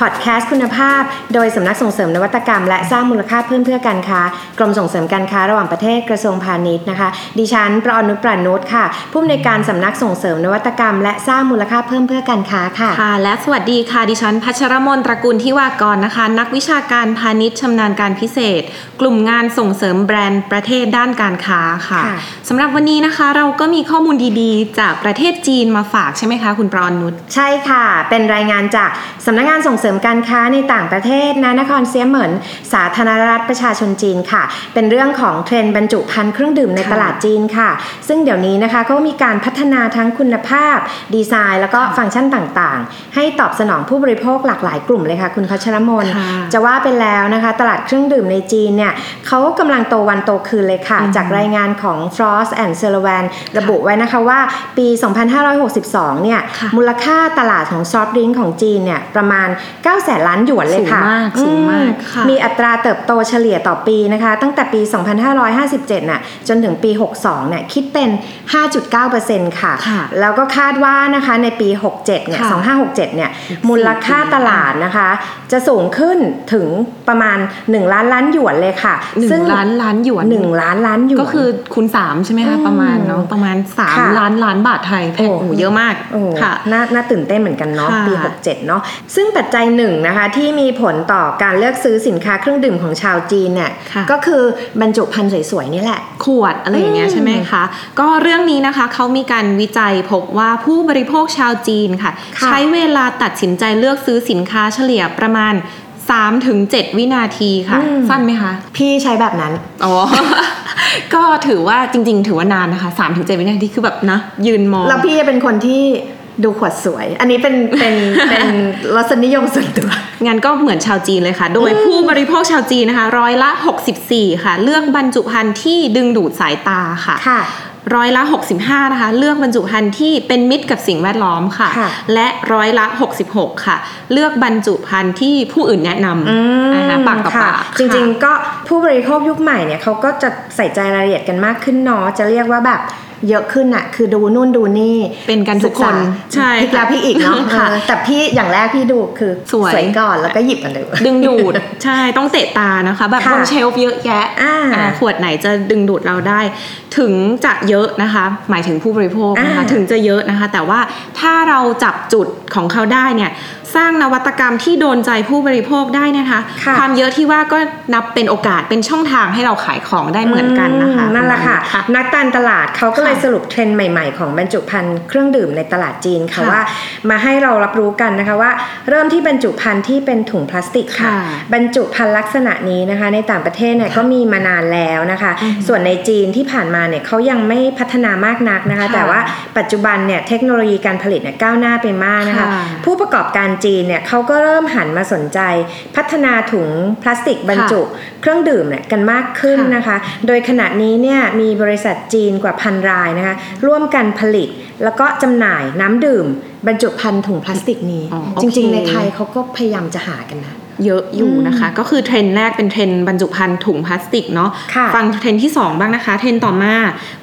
พอดแคสต์คุณภาพ โดยสำนักส่งเสริมนวัตกรรม และสร้างมูลค่าเพิ่มเพื่อการค้ากรมส่งเสริมการค้าระหว่างประเทศกระทรวงพาณิชย์นะคะ ดิฉันประอนุปรานุชค่ะ ผู้อำนวยการสำนักส่งเสริมนวัตกรรม และสร้างมูลค่าเพิ่มเพื่อการค้าค่ะค่ะ และสวัสดีค่ะดิฉันพัชรมนตระกูลทิวากรนะคะ นักวิชาการพาณิชย์ชำนาญการพิเศษ กลุ่มงานส่งเสริมแบรนด์ประเทศด้านการค้าค่ะค่ะสำหรับวันนี้นะคะเราก็มีข้อมูลดีๆ จากประเทศจีนมาฝากใช่ไหมคะคุณปรอนนุชใช่ค่ะ เป็นรายงานจากสำนักงานส่งเสริมการค้าในต่างประเทศนะนครเซียเหมินสาธารณรัฐประชาชนจีนค่ะ เป็นเรื่องของเทรนด์บรรจุภัณฑ์เครื่องดื่มในค่ะตลาดจีนค่ะ ซึ่งเดี๋ยวนี้นะคะก็มีการพัฒนาทั้งคุณภาพ ดีไซน์ แล้วก็ฟังก์ชันต่างๆ ให้ตอบสนองผู้บริโภคหลากหลายกลุ่มเลยค่ะ คุณพัชรมนค่ะจะว่าไปแล้วนะคะ ตลาดเครื่องดื่มในจีนเนี่ยเขากำลังโตวันโตคืนเลยค่ะ จากรายงานของ Frost and Sullivan ระบุไว้นะคะว่าปี 2562 เนี่ยค่ะมูลค่าตลาดของซอฟต์ดริงก์ของจีนเนี่ยประมาณ9แสนล้านหยวนเลยค่ะ สูงมาก สูงมากอืค่ะ มีอัตราเติบโตเฉลี่ยต่อปีนะคะ ตั้งแต่ปี 2557 น่ะ จนถึงปี 62เนี่ยคิดเป็น 5.9%ค่ะ ค่ะแล้วก็คาดว่านะคะในปี 67 เนี่ย ค่ะ2567 เนี่ยอีกมูลค่าสี่ปีตลาดนะคะ จะสูงขึ้นถึงประมาณ 1 ล้านล้านหยวนเลยค่ะหนึ่ซึ่งล้านล้านหยวน หนึ่งล้านล้านหยวน ก็คือคูณสามใช่ไหมคะ อืมประมาณเนาะประมาณสามค่ะล้านล้านบาทไทยแพงโอ้โอ้โหเยอะมากโอ้ค่ะ น่าน่าตื่นเต้นเหมือนกันเนาะค่ะ ปี 67 เนาะซึ่งปัจจัยหนึ่งนะคะที่มีผลต่อการเลือกซื้อสินค้าเครื่องดื่มของชาวจีนเนี่ยค่ะก็คือบรรจุภัณฑ์สวยๆนี่แหละ ขวดอะไรอย่างเงี้ยอืมใช่ไหมคะ ก็เรื่องนี้นะคะเขามีการวิจัยพบว่าผู้บริโภคชาวจีนค่ะค่ะใช้เวลาตัดสินใจเลือกซื้อสินค้าเฉลี่ยประมาณ3-7วินาทีค่ะ สั้นไหมคะ พี่ใช้แบบนั้น อ๋อ ก็ถือว่าจริง ๆ ถือว่านานนะคะ3-7วินาทีคือแบบนะ ยืนมอง แล้วพี่เป็นคนที่ ดูขวดสวย อันนี้เป็นเป็นเป็นรสนิยมส่วนตัว งั้นก็เหมือนชาวจีนเลยค่ะ โดยผู้บริโภคชาวจีนนะคะ ร้อยละ 64 ค่ะ เลือกบรรจุภัณฑ์ที่ดึงดูดสายตาค่ะค่ะร้อยละ 65 นะคะ เลือกบรรจุภัณฑ์ที่เป็นมิตรกับสิ่งแวดล้อมค่ะค่ะและร้อยละ 66 ค่ะ เลือกบรรจุภัณฑ์ที่ผู้อื่นแนะนอืมำนะคะปากต่อค่ะปากจริงๆ ก็ผู้บริโภคยุคใหม่เนี่ยเขาก็จะใส่ใจรายละเอียดกันมากขึ้นเนาะจะเรียกว่าแบบ เยอะขึ้นอะคือดูนู่นดูนี่เป็นกันทุกคนศึษาใช่พลิกแล้วพลิกอีกเนาะค่ะเออแต่พี่อย่างแรกพี่ดูคือสวยก่อนแล้วก็หยิบมันเลยดึงดูดใช่ต้องเตะตานะคะ แบบค่ะบนเชลฟ์เยอะแยะอ่าอ่าขวดไหนจะดึงดูดเราได้ ถึงจะเยอะนะคะ หมายถึงผู้บริโภคนะคะอ่าถึงจะเยอะนะคะ แต่ว่าถ้าเราจับจุดของเขาได้เนี่ยสร้างนวัตกรรมที่โดนใจผู้บริโภคได้นะคะค่ะความเยอะที่ว่าก็นับเป็นโอกาสเป็นช่องทางให้เราขายของได้เหมือนกันนะคะอืมนั่นแหละค่ะค่ะ นักการตลาดเขาก็เลยค่ะสรุปเทรนด์ใหม่ๆ ของบรรจุภัณฑ์เครื่องดื่มในตลาดจีนค่ะค่ะว่ามาให้เรารับรู้กันนะคะว่า เริ่มที่บรรจุภัณฑ์ที่เป็นถุงพลาสติกค่ะค่ะบรรจุภัณฑ์ลักษณะนี้นะคะ ในต่างประเทศเนี่ยก็มีมานานแล้วนะคะอืมส่วนในจีนที่ผ่านมาเนี่ยเขายังไม่พัฒนามากนักนะคะค่ะแต่ว่าปัจจุบันเนี่ยเทคโนโลยีการผลิตเนี่ยก้าวหน้าไปมากนะคะค่ะผู้ประกอบการจีนเนี่ยเขาก็เริ่มหันมาสนใจ พัฒนาถุงพลาสติกบรรจุเครื่องดื่มเนี่ยกันมากขึ้นค่ะนะคะ โดยขณะนี้เนี่ยมีบริษัทจีนกว่าพันรายนะคะร่วมกันผลิตแล้วก็จำหน่ายน้ำดื่ม บรรจุภัณฑ์ถุงพลาสติกนี้อ๋อโอเคจริง ๆ ในไทยเขาก็พยายามจะหากันนะ เยอะอยู่นะคะ ก็คือเทรนด์แรกเป็นเทรนด์บรรจุภัณฑ์ถุงพลาสติกเนาะค่ะฟังเทรนด์ที่ 2 บ้างนะคะ เทรนด์ต่อมา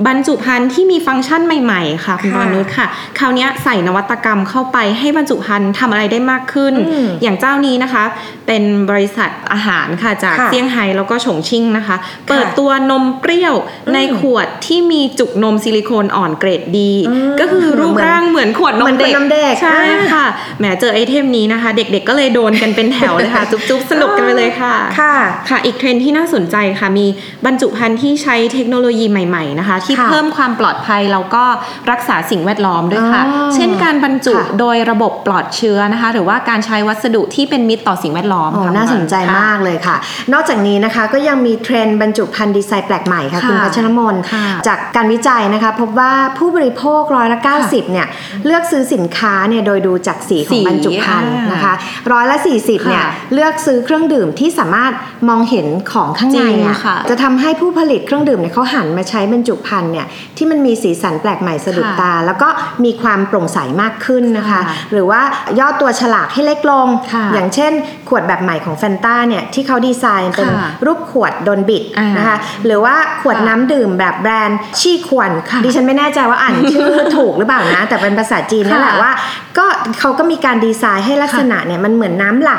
บรรจุภัณฑ์ที่มีฟังก์ชันใหม่ๆค่ะคุณค่ะวานุชค่ะ คราวเนี้ยใส่นวัตกรรมเข้าไปให้บรรจุภัณฑ์ทำอะไรได้มากขึ้นอืมอย่างเจ้านี้นะคะ เป็นบริษัทอาหารค่ะจากค่ะเซี่ยงไฮ้แล้วก็ฉงชิ่งนะคะ เปิดตัวนมเปรี้ยวในขวดที่มีจุกนมซิลิโคนอ่อนเกรดดีอืมก็คือรูปเหมือนร่างเหมือนขวดนเหมืมอนขวดเด็กนมเด็กใช่อ่าค่ะแหมเจอไอเทมนี้นะคะ เด็กๆก็เลยโดนกันเป็นแถวเลยค่ะจุ๊บๆ สนุกกันไปเลยค่ะ ค่ะ ค่ะ อีกเทรนด์ที่น่าสนใจค่ะ มีบรรจุภัณฑ์ที่ใช้เทคโนโลยีใหม่ๆนะคะ ที่ค่ะเพิ่มความปลอดภัยแล้วก็รักษาสิ่งแวดล้อมด้วยค่ะอ๋อเช่นการบรรจุค่ะโดยระบบปลอดเชื้อนะคะ หรือว่าการใช้วัสดุที่เป็นมิตรต่อสิ่งแวดล้อมโอ้ค่ะน่าสนใจค่ะมากเลยค่ะ นอกจากนี้นะคะก็ยังมีเทรนด์บรรจุภัณฑ์ดีไซน์แปลกใหม่ค่ะค่ะคุณพัชรมนค่ะจากการวิจัยนะคะ พบว่าผู้บริโภคร้อยละ90เนี่ยเลือกซื้อสินค้าเนี่ยโดยดูจากสีขสีองบรรจุภัณฑ์อ่านนะคะร้อยละ40เนี่ยค่ะเลือกซื้อเครื่องดื่มที่สามารถมองเห็นของข้างในจริงอะค่ะจะทำให้ผู้ผลิตเครื่องดื่มเนี่ยเขาหันมาใช้บรรจุภัณฑ์เนี่ยที่มันมีสีสันแปลกใหม่สะดุดค่ะตา แล้วก็มีความโปร่งใสมากขึ้นนะคะค่ะหรือว่าย่อตัวฉลากให้เล็กลงค่ะอย่างเช่น ขวดแบบใหม่ของแฟนตาเนี่ยที่เขาดีไซน์เป็นค่ะรูปขวดโดนบิดอ่านนะคะหรือว่าขวดค่ะน้ำดื่มแบบแบรนด์ชี่ควนค่ะดิฉันไม่แน่ใจว่าอ่านชื่อถูกหรือเปล่านะ แต่เป็นภาษาจีนนี่แหละค่ะว่า ก็เขาก็มีการดีไซน์ให้ลักษณะเนี่ยมันเหมือนน้ำไหล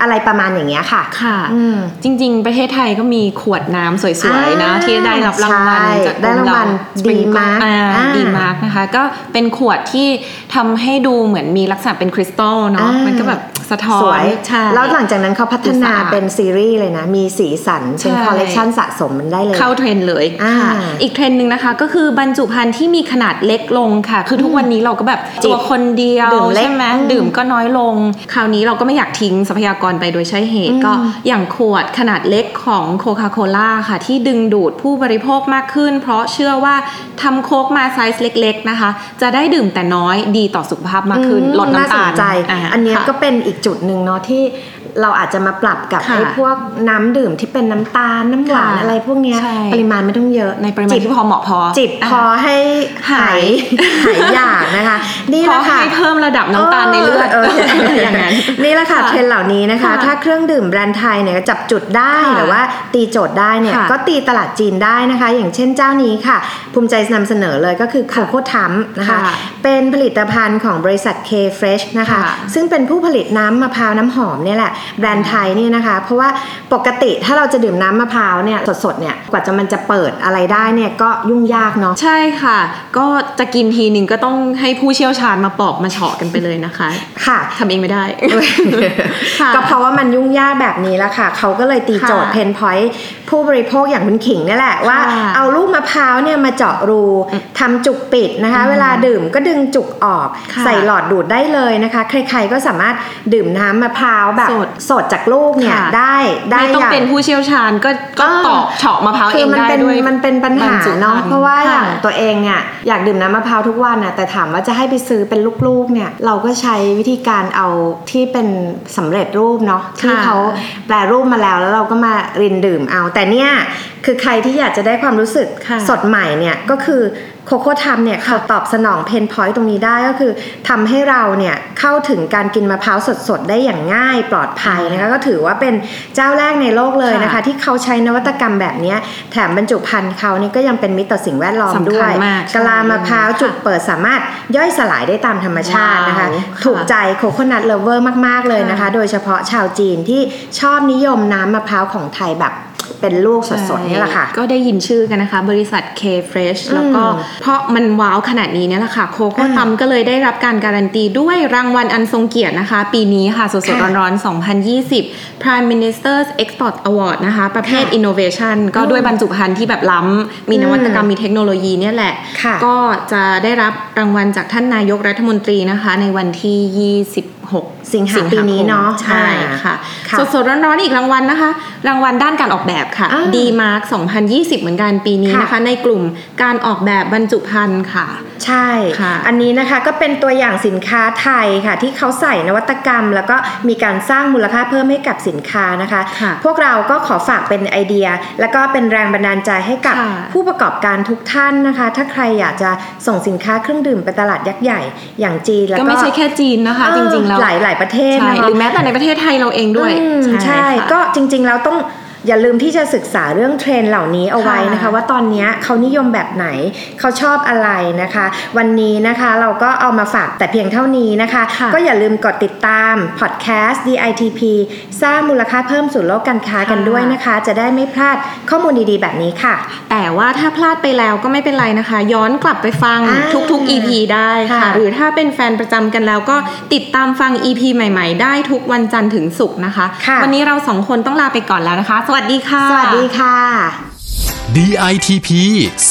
อะไรประมาณอย่างเงี้ยค่ะ ค่ะอืมจริง ๆ ประเทศไทยก็มีขวดน้ำสวยๆนะอ่าที่ได้รับรางวัลใช่จากได้รางวัลสปริง D-Mark อ่าอ่าดีมาร์กนะคะ ก็เป็นขวดที่ทำให้ดูเหมือนมีลักษณะเป็นคริสตัลเนาะอ่ามัมันก็แบบสะท้อนสวยใช่แล้วหลังจากนั้นเขาพัฒนาดูสะอาดเป็นซีรีส์เลยนะ มีสีสัน เป็นใช่คอลเลกชันสะสมมันได้เลย เข้าเทรนด์เลยอ่าค่ะอีกเทรนด์หนึ่งนะคะ ก็คือบรรจุภัณฑ์ที่มีขนาดเล็กลงค่ะ คือทุกวันนี้เราก็แบบจิบตัวคนเดียวดื่มเล็กใช่ไหมอืมดื่มก็น้อยลง คราวนี้เราก็ไม่อยากทิ้งทรัพยากรไปโดยใช่เหตุอืมก็อย่างขวดขนาดเล็กของโคคาโคล่าค่ะ ที่ดึงดูดผู้บริโภคมากขึ้น เพราะเชื่อว่าทำโค้กมาไซส์เล็ก ๆนะคะ จะได้ดื่มแต่น้อยดีต่อสุขภาพมากขึ้นอืมลดน้ำตาลสนใจาอันเนี้ยค่ะก็เป็นอีกจุดหนึ่งเนาะที่ เราอาจจะมาปรับกับค่ะไอ้พวกน้ำดื่มที่เป็นน้ำตาลน้ำหวานค่ะอะไรพวกเนี้ยใช่ปริมาณไม่ต้องเยอะในปริมาณจิบที่พอเหมาะพอจิบพอให้หายหายหายอยากนะคะ นี่พแหอละค่ะให้เพิ่มระดับน้ำตาลในเลือดเอออย่างนั้นนี่แหละค่ะค่ะเทรนด์เหล่านี้นะคะค่ะถ้าเครื่องดื่มแบรนด์ไทยเนี่ยจับจุดได้ค่ะหรือว่าตีโจทย์ได้เนี่ยค่ะก็ตีตลาดจีนได้นะคะ อย่างเช่นเจ้านี้ค่ะ ภูมิใจนำเสนอเลยก็คือโคโค่ทัมนะคะค่ะเป็นผลิตภัณฑ์ของบริษัท K Fresh นะคะค่ะซึ่งเป็นผู้ผลิตน้ำมะพร้าวน้ำหอมเนี่ยแหละแบรนด์ไทยเนี่ยนะคะ เพราะว่าปกติถ้าเราจะดื่มน้ำมะพร้าวเนี่ยสดๆเนี่ยกว่าจะมันจะเปิดอะไรได้เนี่ยก็ยุ่งยากเนาะใช่ค่ะ ก็จะกินทีหนึ่งก็ต้องให้ผู้เชี่ยวชาญมาปอกมาเฉาะกันไปเลยนะคะ ค่ะทำเองไม่ได้ค่ะก็เพราะว่ามันยุ่งยากแบบนี้แล้วค่ะ เขาก็เลยตีโจทย์ค่ะเพนพอยต์ผู้บริโภคอย่างคุณขิงนี่แหละว่าค่ะเอาลูกมะพร้าวเนี่ยมาเจาะรูทำจุกปิดนะคะ เวลาดื่มก็ดึงจุกออกค่ะใส่หลอดดูดได้เลยนะคะ ใครๆก็สามารถดื่มน้ำมะพร้าวแบบสดสดจากลูกเนี่ยค่ะ ได้ได้ไม่ต้องย่า เป็นผู้เชี่ยวชาญก็ก็อ่าตอกเฉาะมะพร้าวเอคืองมันได้เป็นด้วยมันเป็นปัญหาบรรจุภัณฑ์เนาะเพราะว่าอย่างค่ะตัวเองเนี่ยอยากดื่มน้ำมะพร้าวทุกวันน่ะแต่ถามว่าจะให้ไปซื้อเป็นลูกๆเนี่ยเราก็ใช้วิธีการเอาที่เป็นสำเร็จรูปเนาะที่เขาแปลรูปมาแล้วแล้วเราก็มารินดื่มเอา แต่เนี่ยคือใครที่อยากจะได้ความรู้สึกค่ะ สดใหม่เนี่ยก็คือโคโค่ทัมเนี่ยเขาตอบสนองเพนพอยต์ตรงนี้ได้ก็คือทำให้เราเนี่ยเข้าถึงการกินมะพร้าวสดๆ ได้อย่างง่ายปลอดภัยนะคะก็ถือว่าเป็นเจ้าแรกในโลกเลยนะคะค่ะที่เขาใช้นวัตกรรมแบบเนี้ยแถมบรรจุภัณฑ์เขานี่ก็ยังเป็นมิตรต่อสิ่งแวดล้อมสำคัญด้วยมากกะลามะพร้าวใช่จุดเปิดสามารถย่อยสลายได้ตามธรรมชาตินะคะว้าวค่ะถูกใจ coconut lover มากๆเลยนะคะค่ะโดยเฉพาะชาวจีนที่ชอบนิยมน้ำมะพร้าวของไทยแบบ เป็นลูกสดๆนี่แหละค่ะ ก็ได้ยินชื่อกันนะคะ บริษัท K Fresh แล้วก็อืมเพราะมันว้าวขนาดนี้เนี่ยแหละค่ะ Coco Thumb ก็เลยได้รับการการันตีด้วยรางวัลอันทรงเกียรตินะคะ ปีนี้ค่ะ สดค่ะๆร้อนๆ 2020 Prime Minister's Export Award นะคะ ประเภทค่ะ Innovation ก็ด้วยบรรจุภัณฑ์ที่แบบล้ำ มีนวัตกรรมมีเทคโนโลยีเนี่ยแหละค่ะก็จะได้รับรางวัลจากท่านนายกรัฐมนตรีนะคะ ในวันที่ 26สิงหาปีนี้เนาะใช่ค่ะค่ะสดๆร้อนๆอีกรางวัลนะคะ รางวัลด้านการออกแบบค่ะอ่า D Mark 2020 เหมือนกันปีนี้ค่ะนะคะ ในกลุ่มการออกแบบบรรจุภัณฑ์ค่ะ ใช่ค่ะ อันนี้นะคะก็เป็นตัวอย่างสินค้าไทยค่ะ ที่เขาใส่นวัตกรรม แล้วก็มีการสร้างมูลค่าเพิ่มให้กับสินค้านะคะค่ะพวกเราก็ขอฝากเป็นไอเดีย แล้วก็เป็นแรงบันดาลใจให้กับค่ะผู้ประกอบการทุกท่านนะคะ ถ้าใครอยากจะส่งสินค้าเครื่องดื่มไปตลาดยักษ์ใหญ่อย่างจีนแล้วก็ก็ไม่ใช่แค่จีนนะคะ จริงๆแล้วหลายหลายๆประเทศใช่นะคะหรือแม้แต่ในประเทศไทยเราเองด้วยอืมใช่ค่ะก็จริงๆแล้วต้อง อย่าลืมที่จะศึกษาเรื่องเทรนด์เหล่านี้เอาไว้นะคะค่ะว่าตอนเนี้ยเขานิยมแบบไหนเขาชอบอะไรนะคะ วันนี้นะคะเราก็เอามาฝากแต่เพียงเท่านี้นะคะค่ะก็อย่าลืมกดติดตามพอดแคสต์ DITP สร้างมูลค่าเพิ่มสู่โลกการค้ากันค่ะด้วยนะคะ จะได้ไม่พลาดข้อมูลดีๆ แบบนี้ค่ะ แต่ว่าถ้าพลาดไปแล้วก็ไม่เป็นไรนะคะ ย้อนกลับไปฟังอ่าทุกๆ EP ได้ค่ะค่ะ หรือถ้าเป็นแฟนประจำกันแล้วก็ติดตามฟัง EP ใหม่ ๆ ได้ทุกวันจันทร์ถึงศุกร์นะคะค่ะวันนี้เราสองคนต้องลาไปก่อนแล้วนะคะสวัสดีค่ะ สวัสดีค่ะ DITP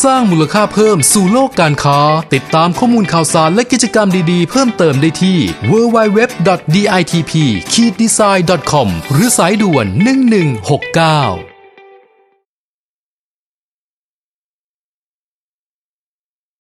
สร้างมูลค่าเพิ่มสู่โลกการค้า ติดตามข้อมูลข่าวสารและกิจกรรมดีๆ เพิ่มเติมได้ที่ www.ditp-design.com หรือสายด่วน 1169